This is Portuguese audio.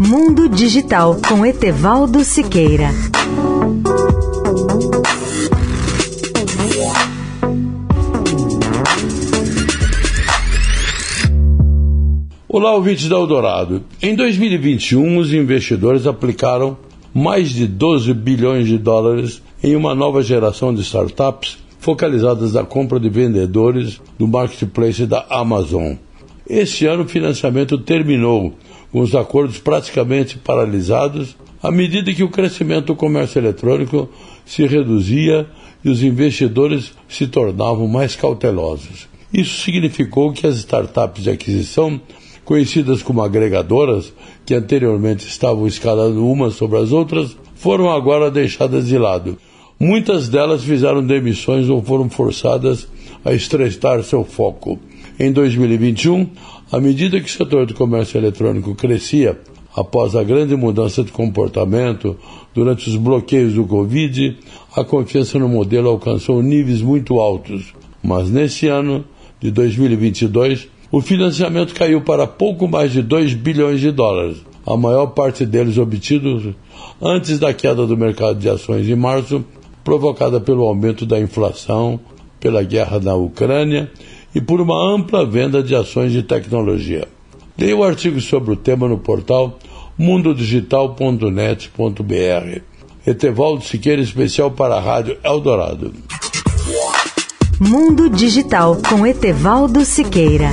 Mundo Digital com Etevaldo Siqueira. Olá, ouvintes da Eldorado. Em 2021, os investidores aplicaram mais de 12 bilhões de dólares em uma nova geração de startups focalizadas na compra de vendedores do marketplace da Amazon. Este ano o financiamento terminou, com os acordos praticamente paralisados, à medida que o crescimento do comércio eletrônico se reduzia e os investidores se tornavam mais cautelosos. Isso significou que as startups de aquisição, conhecidas como agregadoras, que anteriormente estavam escalando umas sobre as outras, foram agora deixadas de lado Muitas delas fizeram demissões ou foram forçadas a estreitar seu foco. Em 2021, à medida que o setor do comércio eletrônico crescia, após a grande mudança de comportamento durante os bloqueios do Covid, a confiança no modelo alcançou níveis muito altos. Mas nesse ano de 2022, o financiamento caiu para pouco mais de 2 bilhões de dólares, a maior parte deles obtidos antes da queda do mercado de ações em março provocada pelo aumento da inflação, pela guerra na Ucrânia e por uma ampla venda de ações de tecnologia. Leia o artigo sobre o tema no portal mundodigital.net.br. Etevaldo Siqueira, especial para a Rádio Eldorado. Mundo Digital com Etevaldo Siqueira.